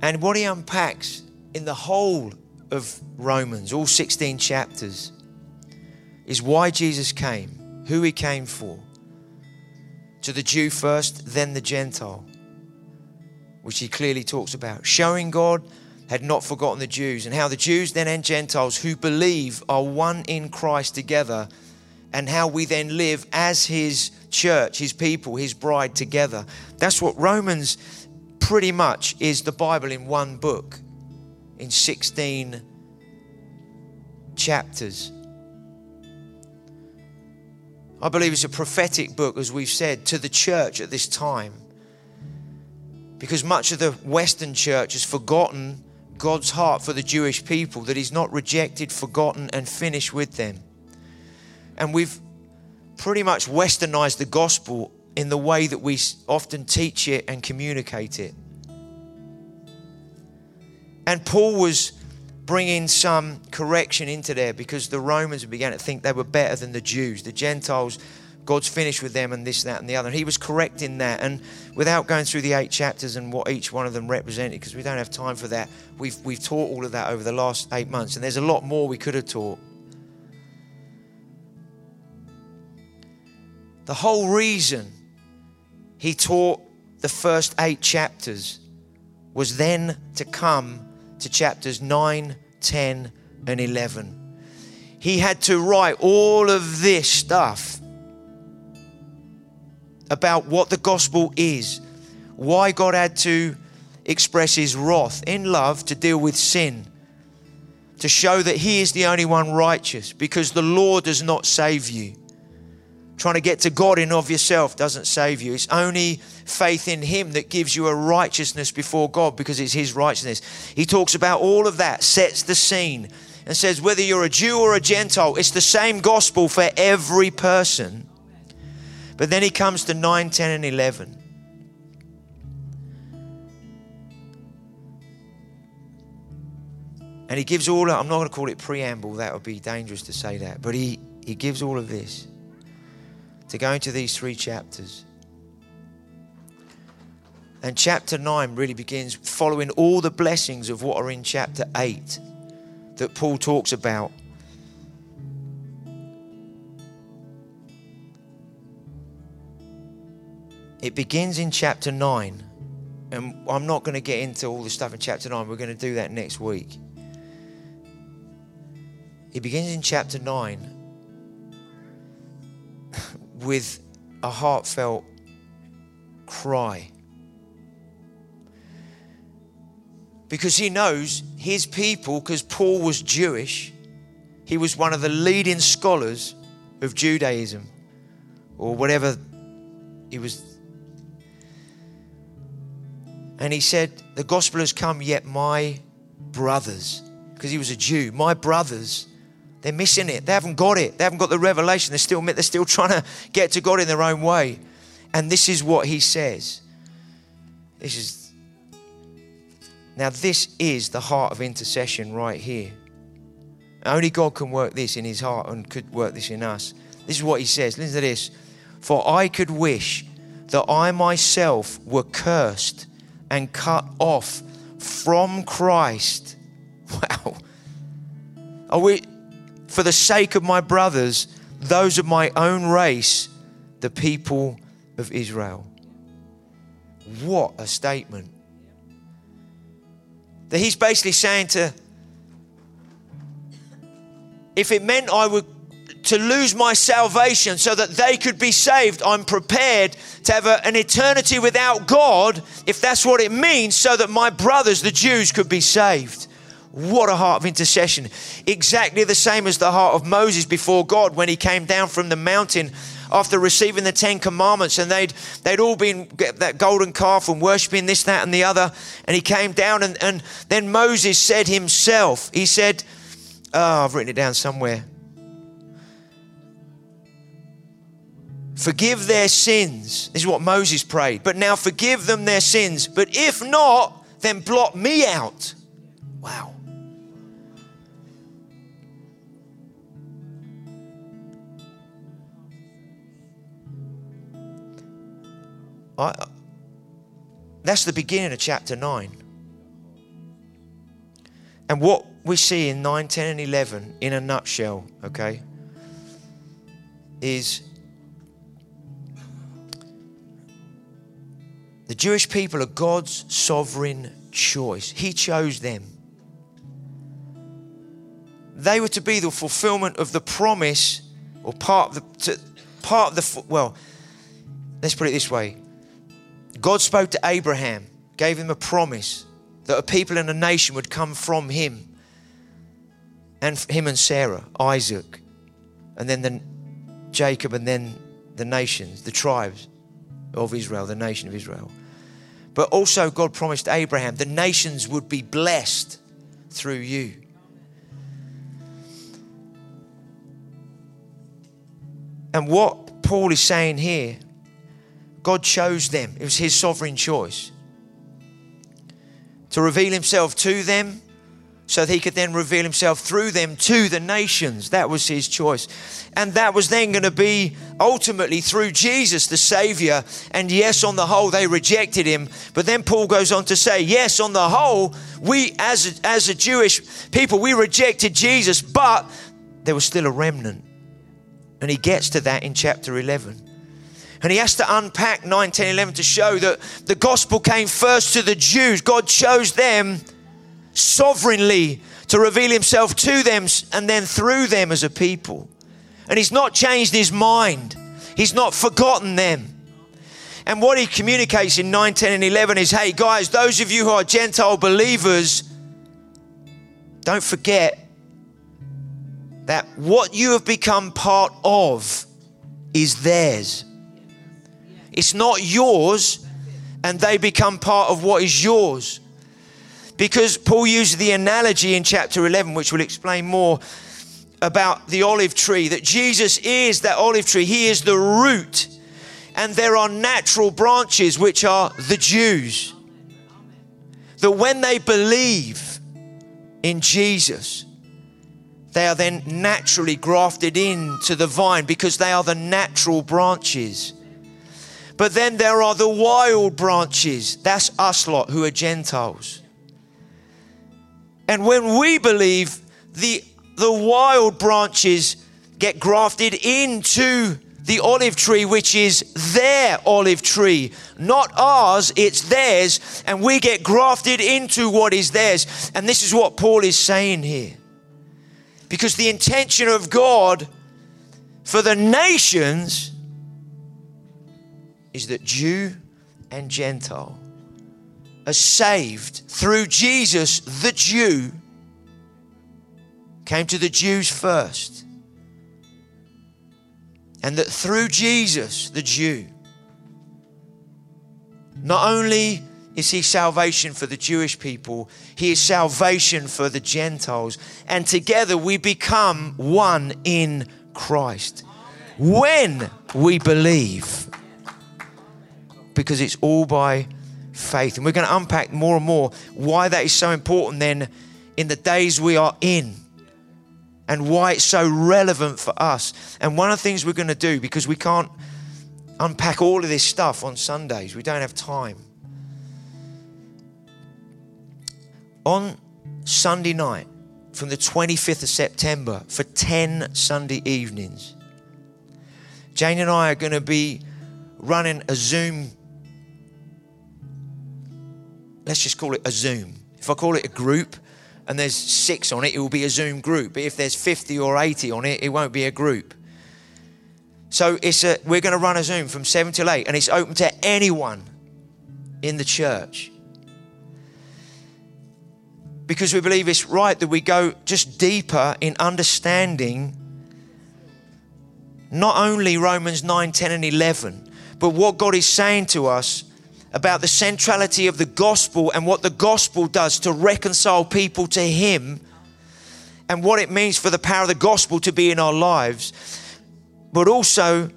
And what he unpacks in the whole of Romans, all 16 chapters, is why Jesus came, who he came for. To the Jew first, then the Gentile, which he clearly talks about. Showing God had not forgotten the Jews, and how the Jews then and Gentiles who believe are one in Christ together, and how we then live as His church, His people, His bride together. That's what Romans pretty much is the Bible in one book, in 16 chapters. I believe it's a prophetic book, as we've said, to the church at this time. Because much of the Western church has forgotten God's heart for the Jewish people, that He's not rejected, forgotten, and finished with them. And we've pretty much westernized the gospel in the way that we often teach it and communicate it. And Paul was bringing some correction into there because the Romans began to think they were better than the Jews. The Gentiles God's finished with them and this, that, and the other. And he was correcting that. And without going through the eight chapters and what each one of them represented, because we don't have time for that, we've, we've taught all of that over the last eight months. And there's a lot more we could have taught. The whole reason he taught the first eight chapters was then to come to chapters 9, 10, and 11. He had to write all of this stuff about what the gospel is, why God had to express his wrath in love to deal with sin, to show that he is the only one righteous, because the law does not save you. Trying to get to God in of yourself doesn't save you. It's only faith in Him that gives you a righteousness before God because it's His righteousness. He talks about all of that, sets the scene, and says whether you're a Jew or a Gentile, it's the same gospel for every person. But then he comes to 9, 10, and 11. And he gives all, I'm not going to call it preamble, that would be dangerous to say that, but he, he gives all of this to go into these three chapters. And chapter 9 really begins following all the blessings of what are in chapter 8 that Paul talks about It begins in chapter 9. And I'm not going to get into all the stuff in chapter 9. We're going to do that next week. It begins in chapter 9 with a heartfelt cry. Because he knows his people, because Paul was Jewish, he was one of the leading scholars of Judaism or whatever he was. And he said, The gospel has come, yet my brothers, because he was a Jew, my brothers, they're missing it. They haven't got it. They haven't got the revelation. They're still, they're still trying to get to God in their own way. And this is what he says. This is now this is the heart of intercession right here. Only God can work this in his heart and could work this in us. This is what he says. Listen to this. For I could wish that I myself were cursed and cut off from Christ. Wow. Are we for the sake of my brothers, those of my own race, the people of Israel. What a statement. That he's basically saying to, if it meant I would to lose my salvation so that they could be saved, I'm prepared to have a, an eternity without God, if that's what it means, so that my brothers, the Jews, could be saved. What a heart of intercession. Exactly the same as the heart of Moses before God when he came down from the mountain after receiving the Ten Commandments, and they'd they'd all been that golden calf and worshiping this, that, and the other. And he came down, and, and then Moses said himself, he said, Oh, I've written it down somewhere. Forgive their sins. This is what Moses prayed. But now forgive them their sins. But if not, then blot me out. Wow. I, uh, that's the beginning of chapter 9. And what we see in 9, 10, and 11, in a nutshell, okay, is Jewish people are God's sovereign choice. He chose them. They were to be the fulfillment of the promise, or part of the, to, part of the, well, let's put it this way God spoke to Abraham, gave him a promise that a people and a nation would come from him and him and Sarah, Isaac, and then the, Jacob, and then the nations, the tribes of Israel, the nation of Israel. But also, God promised Abraham the nations would be blessed through you. And what Paul is saying here God chose them, it was His sovereign choice to reveal Himself to them so that He could then reveal Himself through them to the nations. That was His choice. And that was then going to be ultimately through Jesus, the Savior. And yes, on the whole, they rejected Him. But then Paul goes on to say, yes, on the whole, we as a, as a Jewish people, we rejected Jesus, but there was still a remnant. And he gets to that in chapter 11. And he has to unpack 9, 10, 11 to show that the gospel came first to the Jews. God chose them sovereignly to reveal himself to them and then through them as a people. And he's not changed his mind, he's not forgotten them. And what he communicates in 9, 10, and 11 is hey, guys, those of you who are Gentile believers, don't forget that what you have become part of is theirs. It's not yours, and they become part of what is yours. Because Paul uses the analogy in chapter 11, which we'll explain more about the olive tree, that Jesus is that olive tree. He is the root, and there are natural branches, which are the Jews. That when they believe in Jesus, they are then naturally grafted into the vine because they are the natural branches. But then there are the wild branches. That's us lot who are Gentiles. And when we believe, the, the wild branches get grafted into the olive tree, which is their olive tree, not ours, it's theirs, and we get grafted into what is theirs. And this is what Paul is saying here. Because the intention of God for the nations is that Jew and Gentile are saved through Jesus, the Jew, came to the Jews first. And that through Jesus, the Jew, not only is he salvation for the Jewish people, he is salvation for the Gentiles. And together we become one in Christ. When we believe, because it's all by faith. And we're going to unpack more and more why that is so important then in the days we are in and why it's so relevant for us. And one of the things we're going to do, because we can't unpack all of this stuff on Sundays, we don't have time. On Sunday night, from the 25th of September, for 10 Sunday evenings, Jane and I are going to be running a Zoom. Let's just call it a Zoom. If I call it a group, and there's six on it, it will be a Zoom group. But if there's 50 or 80 on it, it won't be a group. So it's a, we're going to run a Zoom from 7 till 8, and it's open to anyone in the church. Because we believe it's right that we go just deeper in understanding not only Romans 9, 10, and 11, but what God is saying to us about the centrality of the gospel and what the gospel does to reconcile people to Him and what it means for the power of the gospel to be in our lives, but also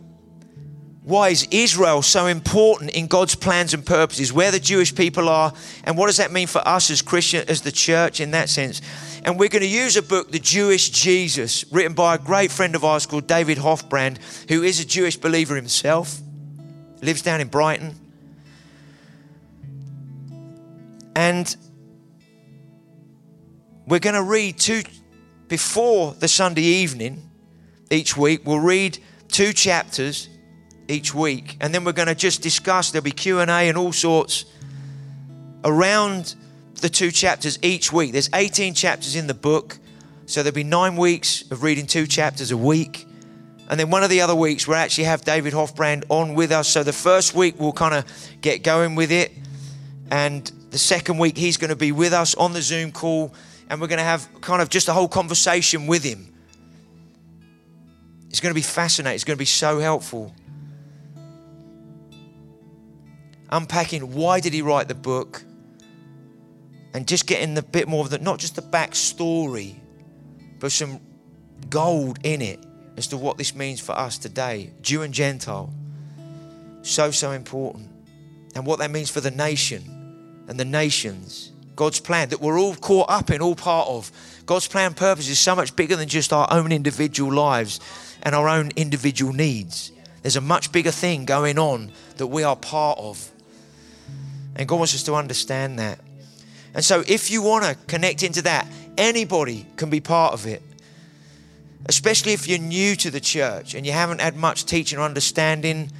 why is Israel so important in God's plans and purposes, where the Jewish people are, and what does that mean for us as Christian, as the church in that sense? And we're going to use a book, The Jewish Jesus, written by a great friend of ours called David Hoffbrand, who is a Jewish believer himself, lives down in Brighton. And we're going to read two, before the Sunday evening each week, we'll read two chapters each week. And then we're going to just discuss, there'll be Q&A and all sorts around the two chapters each week. There's 18 chapters in the book. So there'll be nine weeks of reading two chapters a week. And then one of the other weeks, we'll actually have David Hoffbrand on with us. So the first week, we'll kind of get going with it. And the second week, he's going to be with us on the Zoom call, and we're going to have kind of just a whole conversation with him. It's going to be fascinating. It's going to be so helpful. Unpacking why did he write the book, and just getting the bit more of the not just the backstory, but some gold in it as to what this means for us today, Jew and Gentile. So so important, and what that means for the nation and the nations. God's plan that we're all caught up in, all part of. God's plan purpose is so much bigger than just our own individual lives and our own individual needs. There's a much bigger thing going on that we are part of. And God wants us to understand that. And so, if you want to connect into that, anybody can be part of it. Especially if you're new to the church and you haven't had much teaching or understanding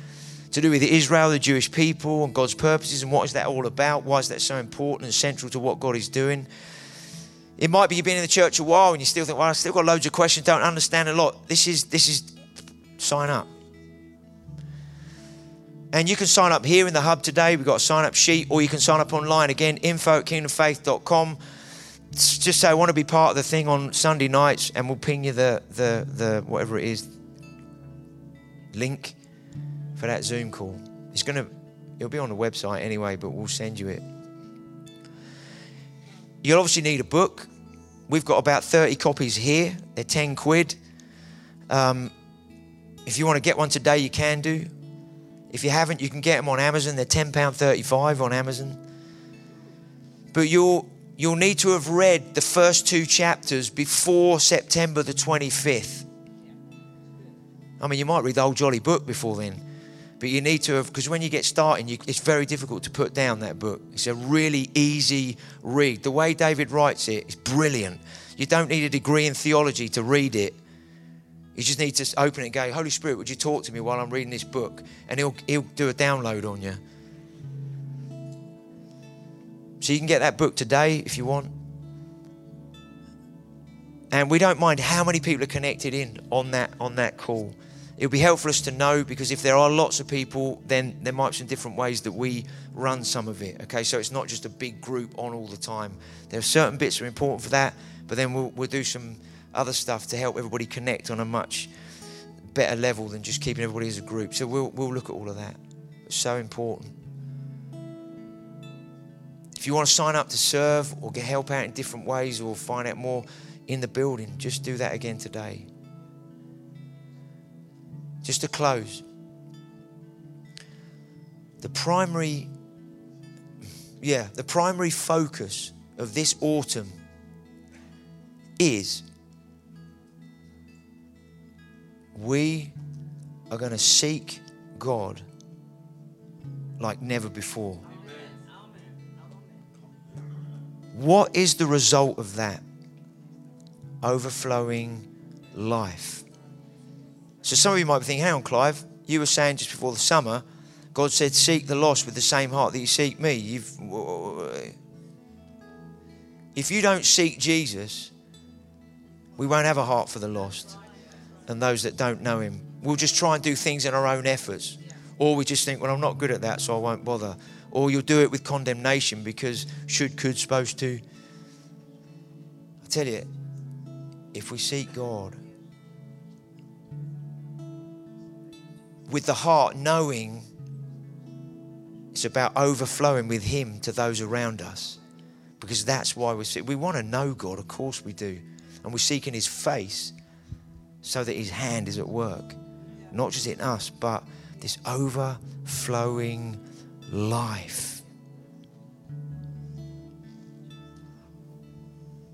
to do with Israel, the Jewish people, and God's purposes, and what is that all about? Why is that so important and central to what God is doing? It might be you've been in the church a while and you still think, well, I've still got loads of questions, don't understand a lot. This is this is sign up. And you can sign up here in the hub today. We've got a sign up sheet, or you can sign up online. Again, info at kingdomfaith.com. Just say, I want to be part of the thing on Sunday nights, and we'll ping you the, the, the whatever it is, link for that Zoom call. It's going to, it'll be on the website anyway, but we'll send you it. You'll obviously need a book. We've got about 30 copies here. They're 10 quid. Um, if you want to get one today, you can do. If you haven't, you can get them on Amazon. They're £10.35 on Amazon. But you'll, you'll need to have read the first two chapters before September the 25th. I mean, you might read the whole jolly book before then. But you need to have, because when you get starting, you, it's very difficult to put down that book. It's a really easy read. The way David writes it is brilliant. You don't need a degree in theology to read it. You just need to open it and go, Holy Spirit, would you talk to me while I'm reading this book? And he'll, he'll do a download on you. So you can get that book today if you want. And we don't mind how many people are connected in on that on that call. It'll be helpful us to know because if there are lots of people, then there might be some different ways that we run some of it. Okay, so it's not just a big group on all the time. There are certain bits that are important for that, but then we'll, we'll do some other stuff to help everybody connect on a much better level than just keeping everybody as a group. So we'll, we'll look at all of that. It's so important. If you want to sign up to serve or get help out in different ways or find out more in the building, just do that again today. Just to close, the primary, yeah, the primary focus of this autumn is we are going to seek God like never before. What is the result of that? Overflowing life. So some of you might be thinking, hang on, Clive, you were saying just before the summer, God said, seek the lost with the same heart that you seek me. You've, if you don't seek Jesus, we won't have a heart for the lost and those that don't know him. We'll just try and do things in our own efforts. Or we just think, well, I'm not good at that, so I won't bother or you'll do it with condemnation because should, could, supposed to. I tell you, if we seek God with the heart, knowing it's about overflowing with Him to those around us, because that's why we seek. We want to know God, of course we do, and we're seeking His face so that His hand is at work, not just in us, but this overflowing life.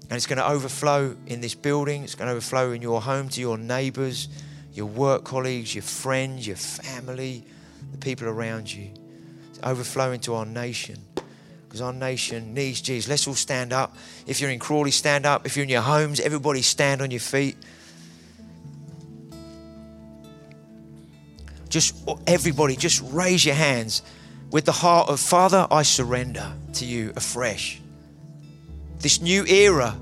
And it's going to overflow in this building, it's going to overflow in your home to your neighbors, your work colleagues, your friends, your family, the people around you. It's overflowing to our nation because our nation needs Jesus. Let's all stand up. If you're in Crawley, stand up. If you're in your homes, everybody stand on your feet. Just everybody, just raise your hands with the heart of Father, I surrender to you afresh. This new era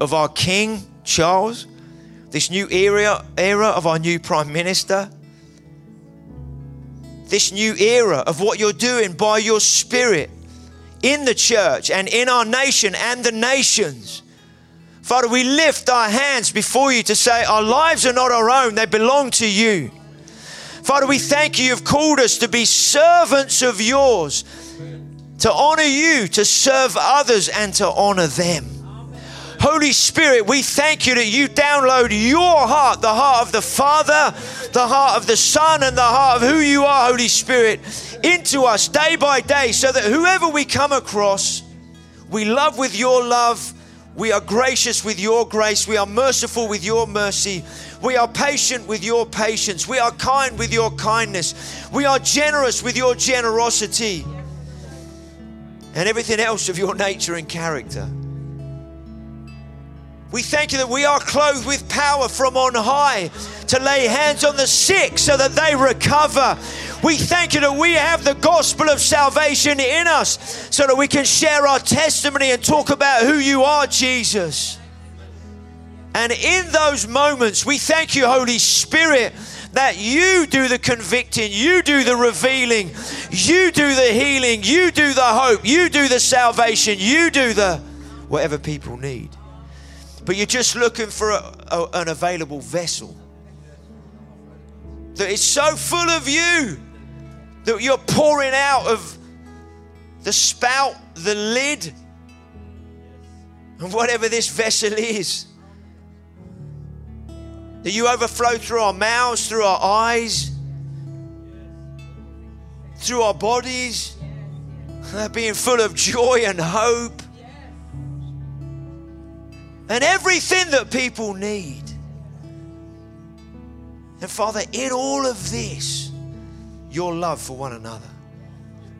of our King Charles, this new era, era of our new Prime Minister, this new era of what you're doing by your Spirit in the church and in our nation and the nations. Father, we lift our hands before you to say our lives are not our own, they belong to you. Father, we thank you. You've called us to be servants of yours, to honor you, to serve others, and to honor them. Holy Spirit, we thank you that you download your heart, the heart of the Father, the heart of the Son, and the heart of who you are, Holy Spirit, into us day by day so that whoever we come across, we love with your love, we are gracious with your grace, we are merciful with your mercy, we are patient with your patience. We are kind with your kindness. We are generous with your generosity. And everything else of your nature and character. We thank you that we are clothed with power from on high to lay hands on the sick so that they recover. We thank you that we have the gospel of salvation in us so that we can share our testimony and talk about who you are, Jesus. And in those moments, we thank you, Holy Spirit, that you do the convicting, you do the revealing, you do the healing, you do the hope, you do the salvation, you do the whatever people need. But you're just looking for a, a, an available vessel that is so full of you that you're pouring out of the spout, the lid, and whatever this vessel is. That you overflow through our mouths, through our eyes, through our bodies, being full of joy and hope, and everything that people need. And Father, in all of this, your love for one another,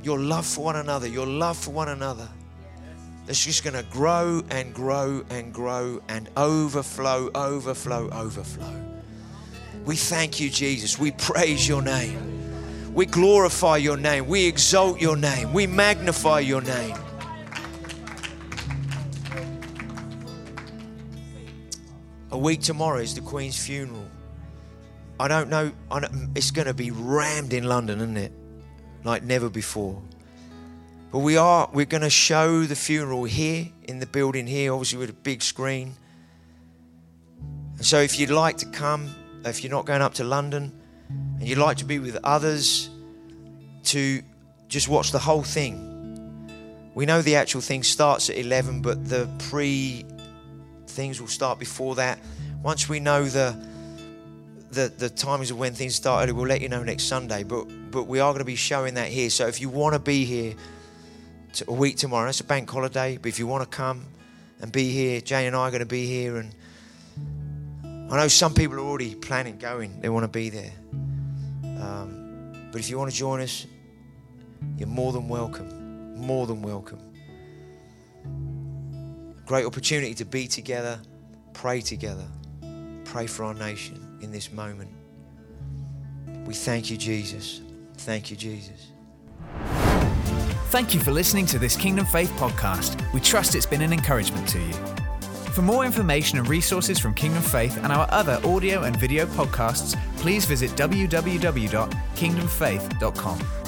your love for one another, your love for one another it's just going to grow and grow and grow and overflow, overflow, overflow. We thank you, Jesus. We praise your name. We glorify your name. We exalt your name. We magnify your name. A week tomorrow is the Queen's funeral. I don't know. I don't, it's going to be rammed in London, isn't it? Like never before. But we are. We're going to show the funeral here in the building here, obviously with a big screen. And so, if you'd like to come, if you're not going up to London, and you'd like to be with others, to just watch the whole thing. We know the actual thing starts at 11, but the pre things will start before that. Once we know the the, the timings of when things started, we'll let you know next Sunday. But but we are going to be showing that here. So if you want to be here to a week tomorrow, it's a bank holiday. But if you want to come and be here, Jane and I are going to be here. And I know some people are already planning going. They want to be there. Um, but if you want to join us, you're more than welcome. More than welcome. Great opportunity to be together, pray together, pray for our nation in this moment. We thank you, Jesus. Thank you, Jesus. Thank you for listening to this Kingdom Faith podcast. We trust it's been an encouragement to you. For more information and resources from Kingdom Faith and our other audio and video podcasts, please visit www.kingdomfaith.com.